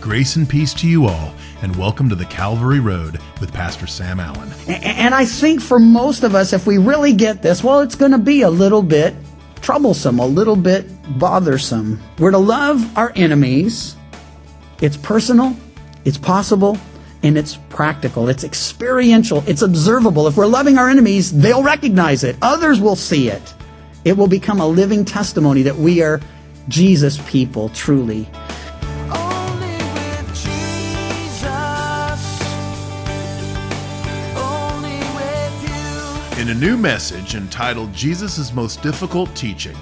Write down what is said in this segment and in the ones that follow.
Grace and peace to you all, and welcome to the Calvary Road with Pastor Sam Allen. And I think for most of us, if we really get this, well, it's going to be a little bit troublesome, a little bit bothersome. We're to love our enemies. It's personal, it's possible, and it's practical. It's experiential, it's observable. If we're loving our enemies, they'll recognize it, others will see it. It will become a living testimony that we are Jesus people, truly. A new message entitled Jesus' Most Difficult Teaching,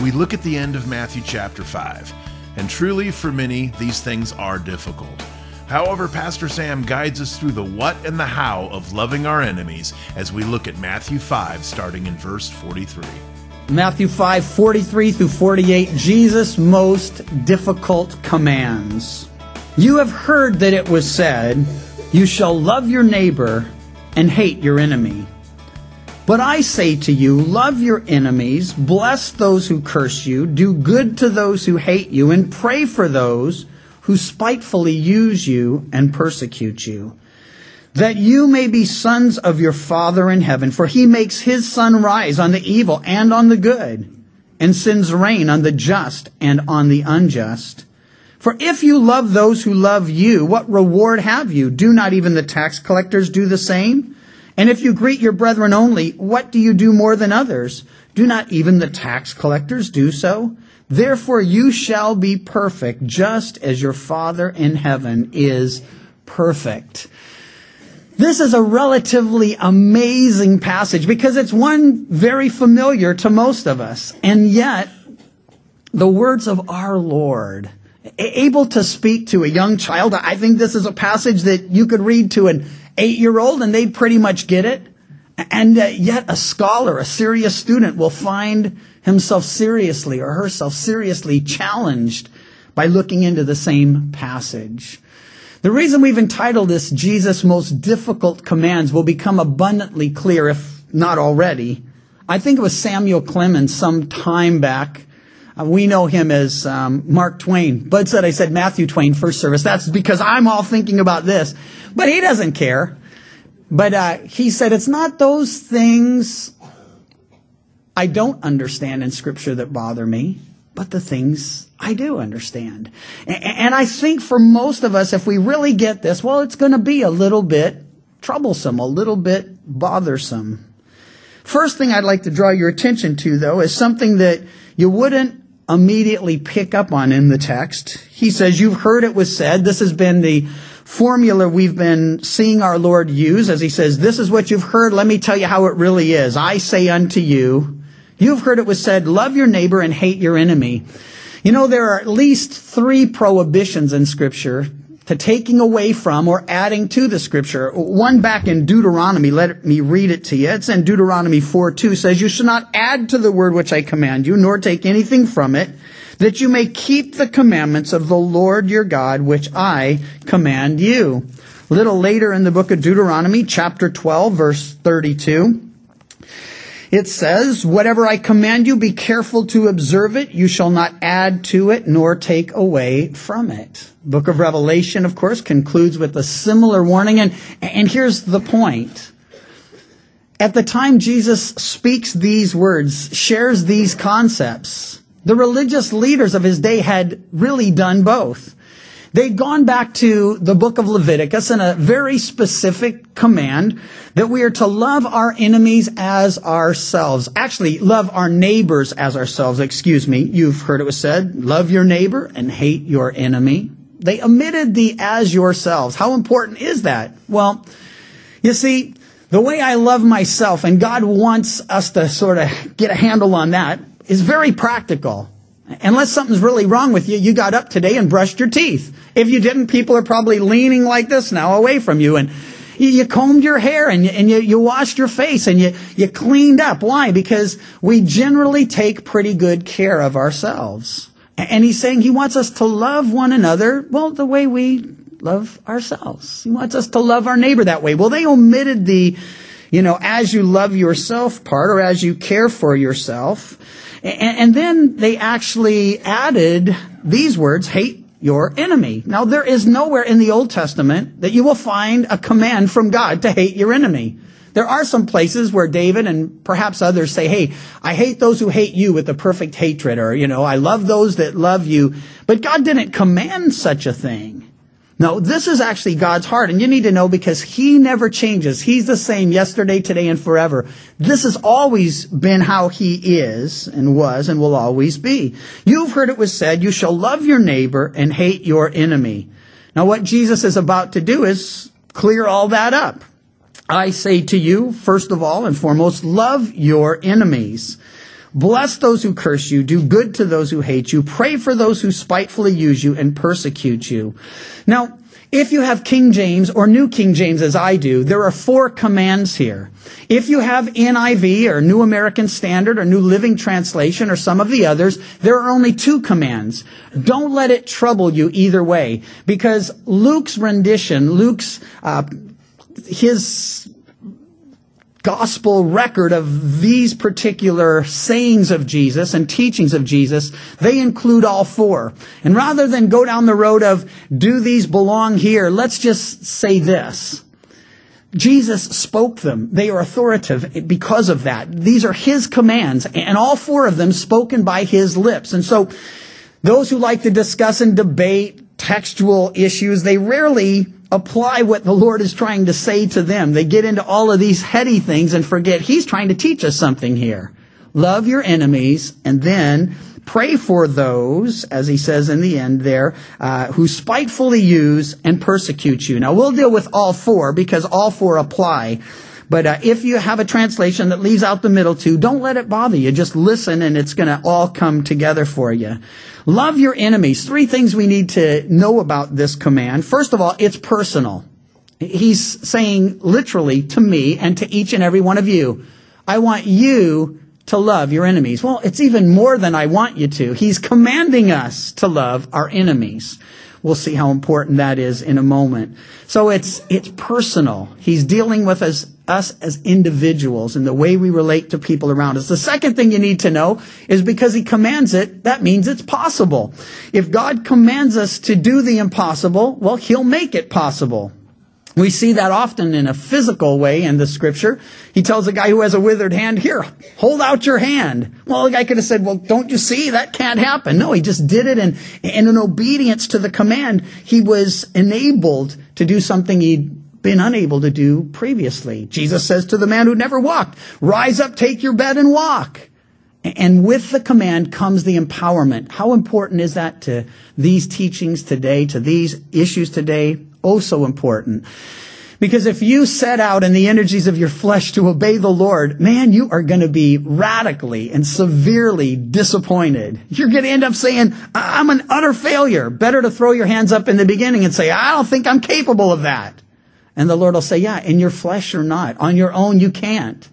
we look at the end of Matthew chapter 5. And truly, for many, these things are difficult. However, Pastor Sam guides us through the what and the how of loving our enemies as we look at Matthew 5, starting in verse 43. Matthew 5, 43 through 48, Jesus' most difficult commands. You have heard that it was said, You shall love your neighbor and hate your enemy. But I say to you, love your enemies, bless those who curse you, do good to those who hate you, and pray for those who spitefully use you and persecute you. That you may be sons of your Father in heaven, for he makes his sun rise on the evil and on the good, and sends rain on the just and on the unjust. For if you love those who love you, what reward have you? Do not even the tax collectors do the same? And if you greet your brethren only, what do you do more than others? Do not even the tax collectors do so? Therefore you shall be perfect, just as your Father in heaven is perfect. This is a relatively amazing passage because it's one very familiar to most of us. And yet, the words of our Lord, able to speak to a young child, I think this is a passage that you could read to an eight year old and they pretty much get it. And uh, yet a scholar, a serious student will find himself seriously or herself seriously challenged by looking into the same passage. The reason we've entitled this Jesus' most difficult commands will become abundantly clear, if not already. I think it was Samuel Clemens some time back. Uh, we know him as um, Mark Twain. Bud said I said Matthew Twain first service. That's because I'm all thinking about this. But he doesn't care. But uh, he said, it's not those things I don't understand in Scripture that bother me, but the things I do understand. And I think for most of us, if we really get this, well, it's going to be a little bit troublesome, a little bit bothersome. First thing I'd like to draw your attention to, though, is something that you wouldn't immediately pick up on in the text. He says, You've heard it was said. This has been the formula we've been seeing our Lord use as he says, This is what you've heard. Let me tell you how it really is. I say unto you, You've heard it was said, Love your neighbor and hate your enemy. You know, there are at least three prohibitions in Scripture to taking away from or adding to the scripture. One back in Deuteronomy, let me read it to you. It's in Deuteronomy 4 2 says, You shall not add to the word which I command you, nor take anything from it that you may keep the commandments of the Lord your God, which I command you. A little later in the book of Deuteronomy, chapter 12, verse 32, it says, Whatever I command you, be careful to observe it. You shall not add to it nor take away from it. Book of Revelation, of course, concludes with a similar warning. And, and here's the point. At the time Jesus speaks these words, shares these concepts, the religious leaders of his day had really done both. They'd gone back to the book of Leviticus and a very specific command that we are to love our enemies as ourselves. Actually, love our neighbors as ourselves, excuse me. You've heard it was said, love your neighbor and hate your enemy. They omitted the as yourselves. How important is that? Well, you see, the way I love myself, and God wants us to sort of get a handle on that, is very practical. Unless something's really wrong with you, you got up today and brushed your teeth. If you didn't, people are probably leaning like this now away from you and you, combed your hair and, you, and you, you washed your face and you, you cleaned up. Why? Because we generally take pretty good care of ourselves. And he's saying he wants us to love one another, well, the way we love ourselves. He wants us to love our neighbor that way. Well, they omitted the, you know, as you love yourself part or as you care for yourself. And, and then they actually added these words, hate your enemy. Now, there is nowhere in the Old Testament that you will find a command from God to hate your enemy. There are some places where David and perhaps others say, hey, I hate those who hate you with a perfect hatred, or, you know, I love those that love you. But God didn't command such a thing. No, this is actually God's heart, and you need to know because He never changes. He's the same yesterday, today, and forever. This has always been how He is, and was, and will always be. You've heard it was said, you shall love your neighbor and hate your enemy. Now what Jesus is about to do is clear all that up. I say to you, first of all and foremost, love your enemies. Bless those who curse you, do good to those who hate you, pray for those who spitefully use you and persecute you. Now, if you have King James or New King James as I do, there are four commands here. If you have NIV or New American Standard or New Living Translation or some of the others, there are only two commands. Don't let it trouble you either way because Luke's rendition, Luke's, uh, his gospel record of these particular sayings of Jesus and teachings of Jesus, they include all four. And rather than go down the road of, do these belong here, let's just say this. Jesus spoke them. They are authoritative because of that. These are His commands, and all four of them spoken by His lips. And so, those who like to discuss and debate textual issues, they rarely apply what the Lord is trying to say to them. They get into all of these heady things and forget He's trying to teach us something here. Love your enemies and then pray for those, as he says in the end there, uh, who spitefully use and persecute you. Now we'll deal with all four because all four apply. But uh, if you have a translation that leaves out the middle two, don't let it bother you. Just listen and it's going to all come together for you. Love your enemies. Three things we need to know about this command. First of all, it's personal. He's saying literally to me and to each and every one of you, I want you to love your enemies. Well, it's even more than I want you to. He's commanding us to love our enemies. We'll see how important that is in a moment. So it's, it's personal. He's dealing with us, us as individuals and the way we relate to people around us. The second thing you need to know is because he commands it, that means it's possible. If God commands us to do the impossible, well, he'll make it possible. We see that often in a physical way in the scripture. He tells a guy who has a withered hand, here, hold out your hand. Well, the guy could have said, well, don't you see? That can't happen. No, he just did it and, and in obedience to the command, he was enabled to do something he'd been unable to do previously. Jesus says to the man who never walked, rise up, take your bed and walk. And with the command comes the empowerment. How important is that to these teachings today, to these issues today? Oh so important. Because if you set out in the energies of your flesh to obey the Lord, man, you are going to be radically and severely disappointed. You're going to end up saying, I'm an utter failure. Better to throw your hands up in the beginning and say, I don't think I'm capable of that. And the Lord will say, yeah, in your flesh or not. On your own, you can't.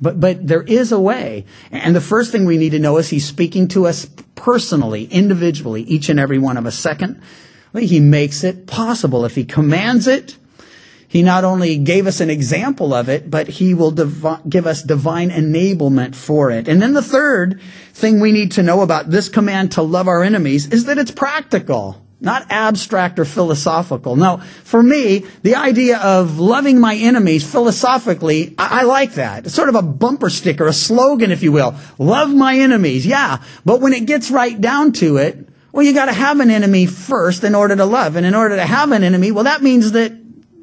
But, but there is a way. And the first thing we need to know is He's speaking to us personally, individually, each and every one of us. Second, he makes it possible. If he commands it, he not only gave us an example of it, but he will give us divine enablement for it. And then the third thing we need to know about this command to love our enemies is that it's practical, not abstract or philosophical. Now, for me, the idea of loving my enemies philosophically, I, I like that. It's sort of a bumper sticker, a slogan, if you will. Love my enemies. Yeah. But when it gets right down to it, well, you got to have an enemy first in order to love. And in order to have an enemy, well, that means that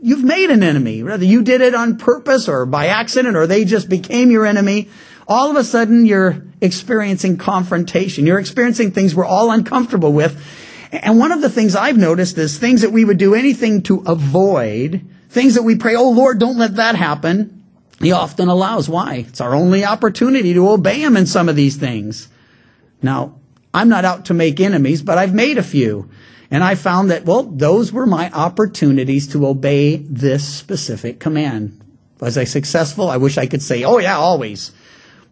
you've made an enemy. Whether you did it on purpose or by accident or they just became your enemy, all of a sudden you're experiencing confrontation. You're experiencing things we're all uncomfortable with. And one of the things I've noticed is things that we would do anything to avoid, things that we pray, oh Lord, don't let that happen. He often allows. Why? It's our only opportunity to obey Him in some of these things. Now, I'm not out to make enemies, but I've made a few. And I found that, well, those were my opportunities to obey this specific command. Was I successful? I wish I could say, oh yeah, always.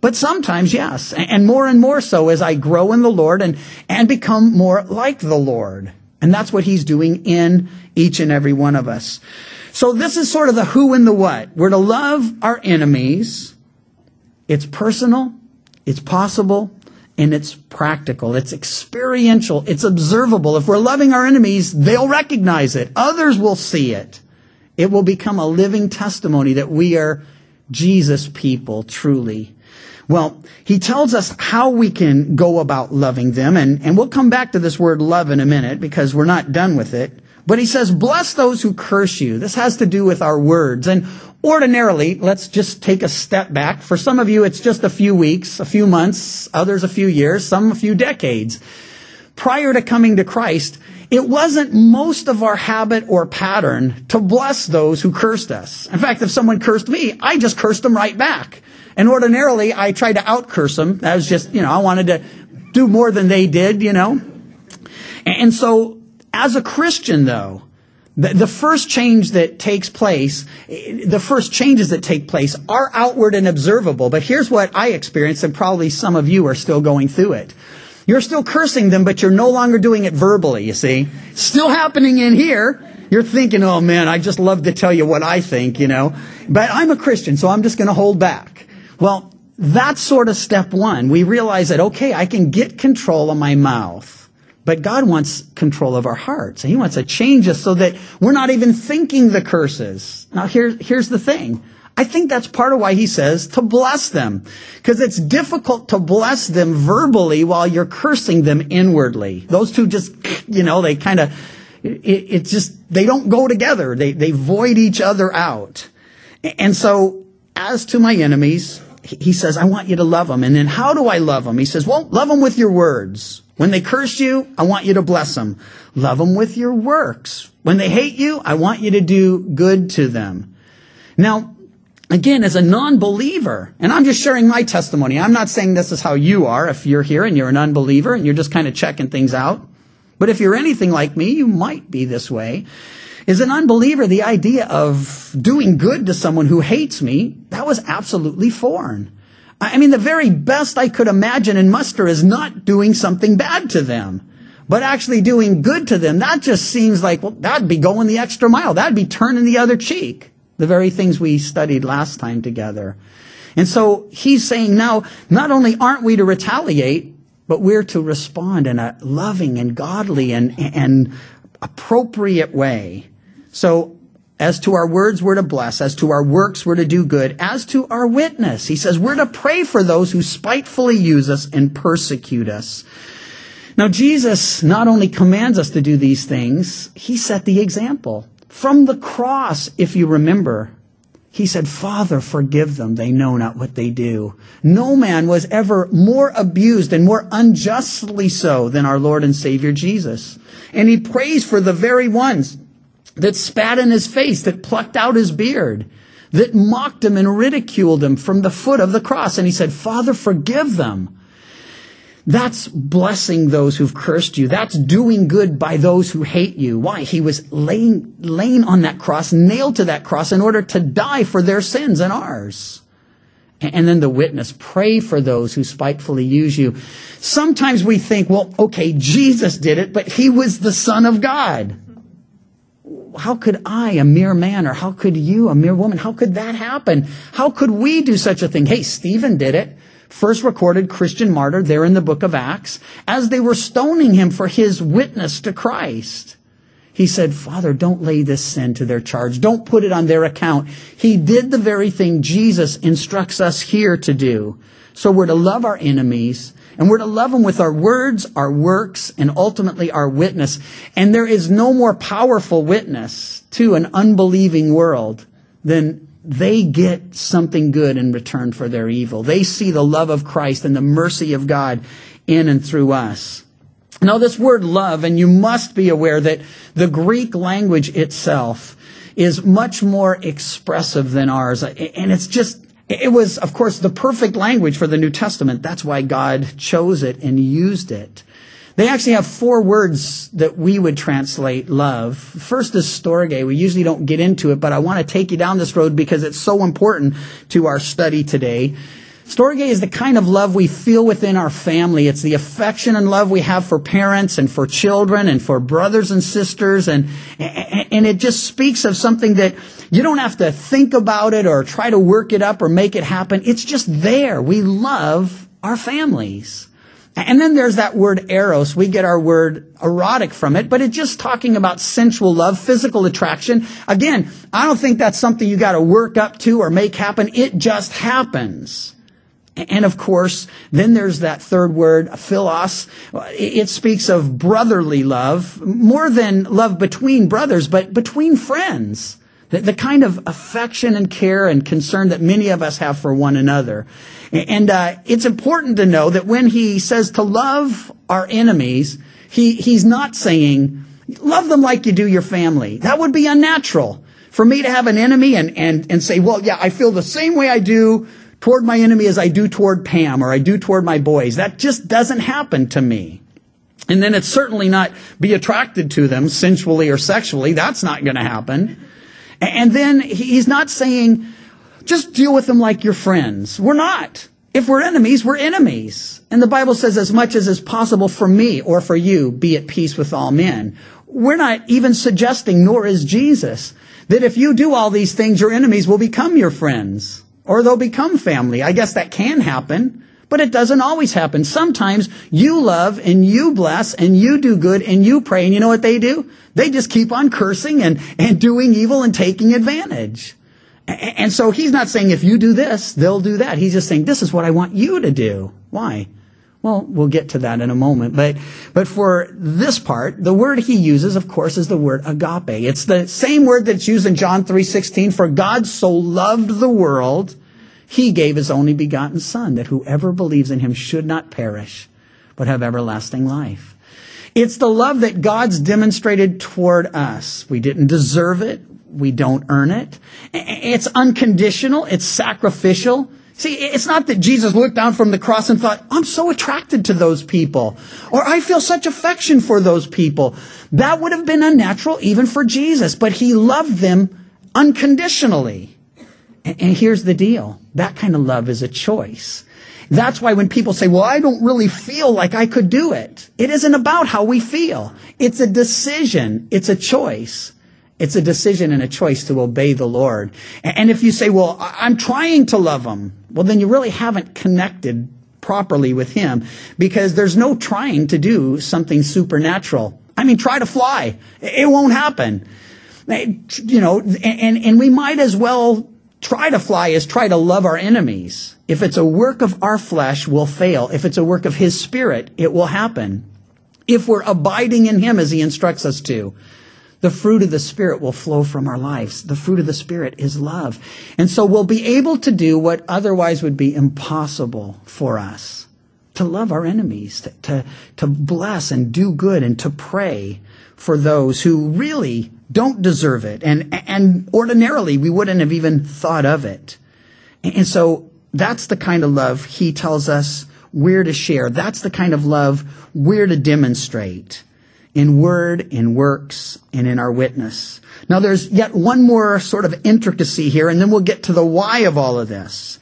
But sometimes, yes. And more and more so as I grow in the Lord and, and become more like the Lord. And that's what He's doing in each and every one of us. So this is sort of the who and the what. We're to love our enemies. It's personal. It's possible and it's practical. It's experiential. It's observable. If we're loving our enemies, they'll recognize it. Others will see it. It will become a living testimony that we are Jesus people, truly. Well, he tells us how we can go about loving them, and, and we'll come back to this word love in a minute because we're not done with it. But he says, bless those who curse you. This has to do with our words. And ordinarily, let's just take a step back. For some of you, it's just a few weeks, a few months, others a few years, some a few decades. Prior to coming to Christ, it wasn't most of our habit or pattern to bless those who cursed us. In fact, if someone cursed me, I just cursed them right back. And ordinarily, I tried to out curse them. That was just, you know, I wanted to do more than they did, you know. And so, as a Christian, though, the, first change that takes place, the first changes that take place are outward and observable. But here's what I experienced, and probably some of you are still going through it. You're still cursing them, but you're no longer doing it verbally, you see. Still happening in here. You're thinking, oh man, I just love to tell you what I think, you know. But I'm a Christian, so I'm just going to hold back. Well, that's sort of step one. We realize that, okay, I can get control of my mouth. But God wants control of our hearts. And He wants to change us so that we're not even thinking the curses. Now here, here's the thing. I think that's part of why he says to bless them. Because it's difficult to bless them verbally while you're cursing them inwardly. Those two just, you know, they kind of, it, it's just, they don't go together. They, they void each other out. And so, as to my enemies, he says, I want you to love them. And then how do I love them? He says, well, love them with your words. When they curse you, I want you to bless them. Love them with your works. When they hate you, I want you to do good to them. Now, again, as a non-believer, and I'm just sharing my testimony. I'm not saying this is how you are if you're here and you're an unbeliever and you're just kind of checking things out. But if you're anything like me, you might be this way. As an unbeliever, the idea of doing good to someone who hates me, that was absolutely foreign. I mean, the very best I could imagine and muster is not doing something bad to them, but actually doing good to them. That just seems like, well, that'd be going the extra mile. That'd be turning the other cheek. The very things we studied last time together. And so he's saying now, not only aren't we to retaliate, but we're to respond in a loving and godly and, and appropriate way. So as to our words, we're to bless. As to our works, we're to do good. As to our witness, he says, we're to pray for those who spitefully use us and persecute us. Now, Jesus not only commands us to do these things, he set the example. From the cross, if you remember, he said, Father, forgive them. They know not what they do. No man was ever more abused and more unjustly so than our Lord and Savior Jesus. And he prays for the very ones that spat in his face, that plucked out his beard, that mocked him and ridiculed him from the foot of the cross. And he said, Father, forgive them. That's blessing those who've cursed you. That's doing good by those who hate you. Why? He was laying, laying on that cross, nailed to that cross in order to die for their sins and ours. And then the witness, pray for those who spitefully use you. Sometimes we think, well, okay, Jesus did it, but he was the son of God how could I, a mere man, or how could you, a mere woman, how could that happen? How could we do such a thing? Hey, Stephen did it. First recorded Christian martyr there in the book of Acts as they were stoning him for his witness to Christ. He said, Father, don't lay this sin to their charge. Don't put it on their account. He did the very thing Jesus instructs us here to do. So we're to love our enemies and we're to love them with our words, our works, and ultimately our witness. And there is no more powerful witness to an unbelieving world than they get something good in return for their evil. They see the love of Christ and the mercy of God in and through us. Now, this word love, and you must be aware that the Greek language itself is much more expressive than ours. And it's just, it was, of course, the perfect language for the New Testament. That's why God chose it and used it. They actually have four words that we would translate love. First is storge. We usually don't get into it, but I want to take you down this road because it's so important to our study today. Storge is the kind of love we feel within our family. It's the affection and love we have for parents and for children and for brothers and sisters. And, and it just speaks of something that you don't have to think about it or try to work it up or make it happen. It's just there. We love our families. And then there's that word eros. We get our word erotic from it, but it's just talking about sensual love, physical attraction. Again, I don't think that's something you got to work up to or make happen. It just happens. And of course, then there's that third word, philos. It speaks of brotherly love, more than love between brothers, but between friends. The, kind of affection and care and concern that many of us have for one another. And uh, it's important to know that when he says to love our enemies, he, he's not saying, love them like you do your family. That would be unnatural. For me to have an enemy and, and, and say, well, yeah, I feel the same way I do toward my enemy as I do toward Pam or I do toward my boys. That just doesn't happen to me. And then it's certainly not be attracted to them sensually or sexually. That's not going to happen. And then he's not saying, just deal with them like your friends. We're not. If we're enemies, we're enemies. And the Bible says as much as is possible for me or for you, be at peace with all men. We're not even suggesting, nor is Jesus, that if you do all these things, your enemies will become your friends or they'll become family. I guess that can happen, but it doesn't always happen. Sometimes you love and you bless and you do good and you pray. And you know what they do? They just keep on cursing and, and doing evil and taking advantage. And so he's not saying if you do this, they'll do that. He's just saying this is what I want you to do. Why? Well, we'll get to that in a moment. But, but for this part, the word he uses, of course, is the word agape. It's the same word that's used in John 3.16. For God so loved the world, he gave his only begotten son that whoever believes in him should not perish, but have everlasting life. It's the love that God's demonstrated toward us. We didn't deserve it. We don't earn it. It's unconditional. It's sacrificial. See, it's not that Jesus looked down from the cross and thought, I'm so attracted to those people, or I feel such affection for those people. That would have been unnatural even for Jesus, but he loved them unconditionally. And here's the deal. That kind of love is a choice. That's why when people say, well, I don't really feel like I could do it. It isn't about how we feel. It's a decision. It's a choice. It's a decision and a choice to obey the Lord. And if you say, well, I'm trying to love him, well, then you really haven't connected properly with him because there's no trying to do something supernatural. I mean, try to fly. It won't happen. You know, and, and we might as well try to fly is try to love our enemies. If it's a work of our flesh, we'll fail. If it's a work of His Spirit, it will happen. If we're abiding in Him as He instructs us to, the fruit of the Spirit will flow from our lives. The fruit of the Spirit is love. And so we'll be able to do what otherwise would be impossible for us. To love our enemies, to, to, to bless and do good and to pray for those who really don't deserve it. And, and ordinarily we wouldn't have even thought of it. And so that's the kind of love he tells us we're to share. That's the kind of love we're to demonstrate in word, in works, and in our witness. Now there's yet one more sort of intricacy here, and then we'll get to the why of all of this.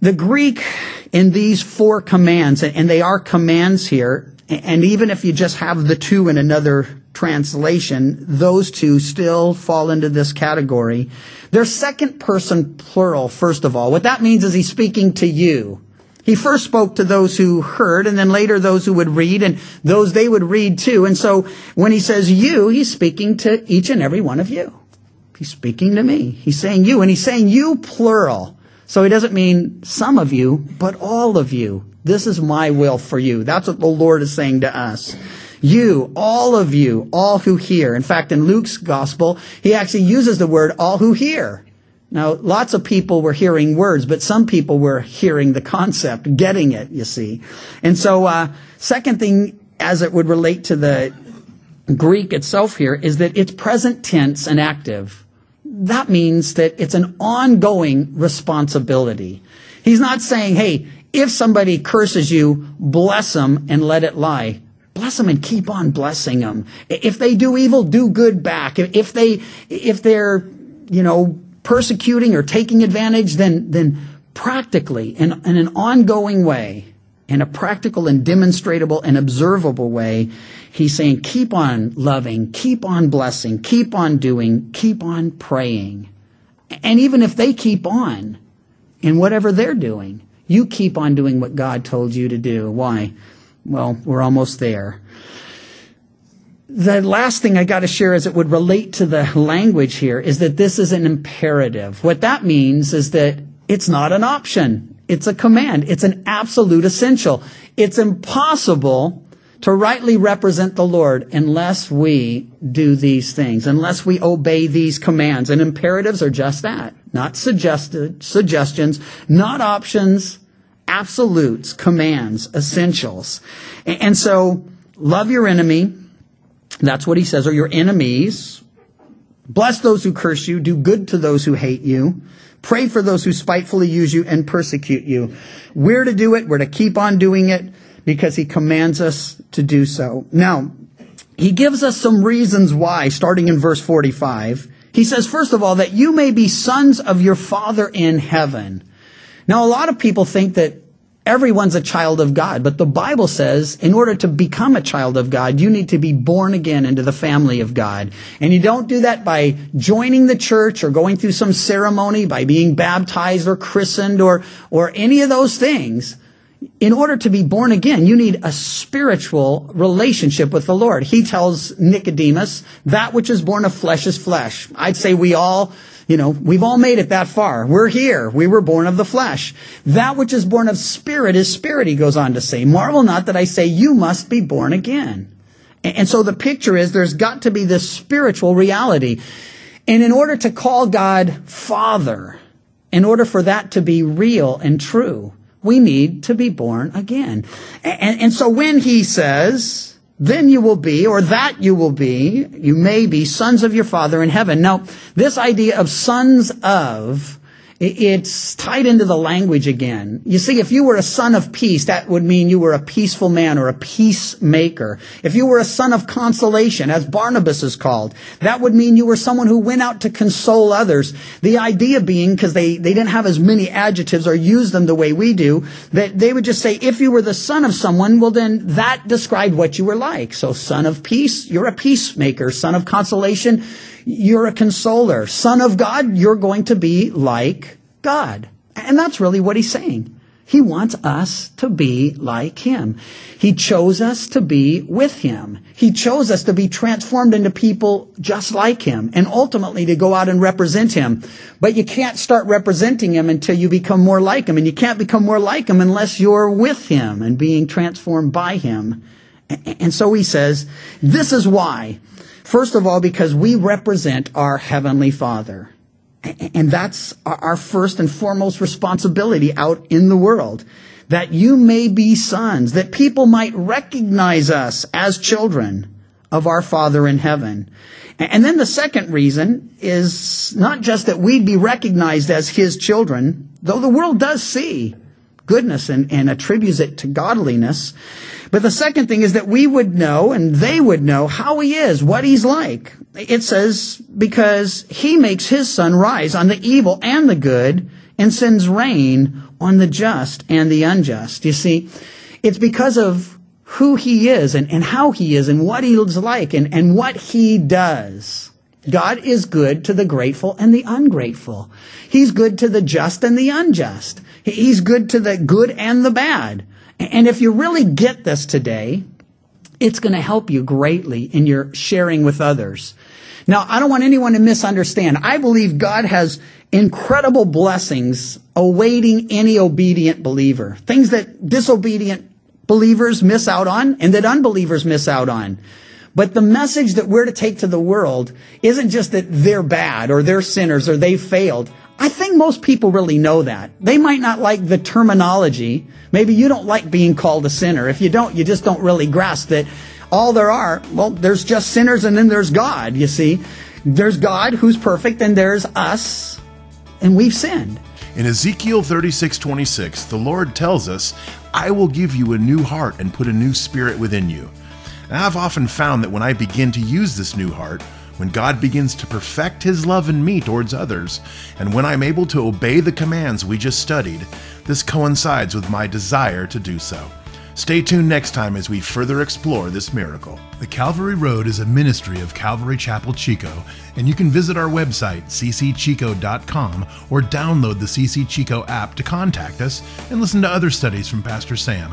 The Greek in these four commands, and they are commands here, and even if you just have the two in another translation, those two still fall into this category. They're second person plural, first of all. What that means is he's speaking to you. He first spoke to those who heard and then later those who would read and those they would read too. And so when he says you, he's speaking to each and every one of you. He's speaking to me. He's saying you and he's saying you plural. So he doesn't mean some of you, but all of you. This is my will for you. That's what the Lord is saying to us. You, all of you, all who hear. In fact, in Luke's gospel, he actually uses the word all who hear. Now, lots of people were hearing words, but some people were hearing the concept, getting it, you see. And so, uh, second thing, as it would relate to the Greek itself here, is that it's present tense and active. That means that it's an ongoing responsibility. He's not saying, hey, if somebody curses you, bless them and let it lie bless them and keep on blessing them. If they do evil, do good back. If they, if they're, you know, persecuting or taking advantage, then, then practically, in, in an ongoing way, in a practical and demonstrable and observable way, he's saying, keep on loving, keep on blessing, keep on doing, keep on praying. And even if they keep on in whatever they're doing, You keep on doing what God told you to do. Why? Well, we're almost there. The last thing I got to share as it would relate to the language here is that this is an imperative. What that means is that it's not an option. It's a command. It's an absolute essential. It's impossible to rightly represent the Lord unless we do these things, unless we obey these commands. And imperatives are just that. Not suggested, suggestions, not options, absolutes, commands, essentials. And so, love your enemy. That's what he says, or your enemies. Bless those who curse you. Do good to those who hate you. Pray for those who spitefully use you and persecute you. We're to do it. We're to keep on doing it because he commands us to do so. Now, he gives us some reasons why, starting in verse 45. He says, first of all, that you may be sons of your Father in heaven. Now, a lot of people think that everyone's a child of God, but the Bible says in order to become a child of God, you need to be born again into the family of God. And you don't do that by joining the church or going through some ceremony, by being baptized or christened or, or any of those things in order to be born again, you need a spiritual relationship with the Lord. He tells Nicodemus, that which is born of flesh is flesh. I'd say we all, you know, we've all made it that far. We're here. We were born of the flesh. That which is born of spirit is spirit, he goes on to say. Marvel not that I say you must be born again. And so the picture is there's got to be this spiritual reality. And in order to call God Father, in order for that to be real and true, we need to be born again. And, and, so when he says, then you will be, or that you will be, you may be sons of your Father in heaven. Now, this idea of sons of it's tied into the language again. You see, if you were a son of peace, that would mean you were a peaceful man or a peacemaker. If you were a son of consolation, as Barnabas is called, that would mean you were someone who went out to console others. The idea being, because they, they didn't have as many adjectives or use them the way we do, that they would just say, if you were the son of someone, well then that described what you were like. So son of peace, you're a peacemaker. Son of consolation, you're a consoler. Son of God, you're going to be like God. And that's really what he's saying. He wants us to be like him. He chose us to be with him. He chose us to be transformed into people just like him and ultimately to go out and represent him. But you can't start representing him until you become more like him. And you can't become more like him unless you're with him and being transformed by him. And so he says, this is why First of all, because we represent our Heavenly Father. And that's our first and foremost responsibility out in the world. That you may be sons, that people might recognize us as children of our Father in heaven. And then the second reason is not just that we'd be recognized as His children, though the world does see goodness and, and attributes it to godliness. But the second thing is that we would know and they would know how he is, what he's like. It says, because he makes his sun rise on the evil and the good and sends rain on the just and the unjust. You see, it's because of who he is and, and how he is and what he's like and, and what he does. God is good to the grateful and the ungrateful. He's good to the just and the unjust. He's good to the good and the bad. And if you really get this today, it's going to help you greatly in your sharing with others. Now, I don't want anyone to misunderstand. I believe God has incredible blessings awaiting any obedient believer. Things that disobedient believers miss out on and that unbelievers miss out on. But the message that we're to take to the world isn't just that they're bad or they're sinners or they failed. I think most people really know that. They might not like the terminology. Maybe you don't like being called a sinner. If you don't, you just don't really grasp that all there are, well, there's just sinners and then there's God, you see. There's God who's perfect and there's us and we've sinned. In Ezekiel 36 26, the Lord tells us, I will give you a new heart and put a new spirit within you. And I've often found that when I begin to use this new heart, when God begins to perfect His love in me towards others, and when I'm able to obey the commands we just studied, this coincides with my desire to do so. Stay tuned next time as we further explore this miracle. The Calvary Road is a ministry of Calvary Chapel Chico, and you can visit our website, ccchico.com, or download the CC Chico app to contact us and listen to other studies from Pastor Sam.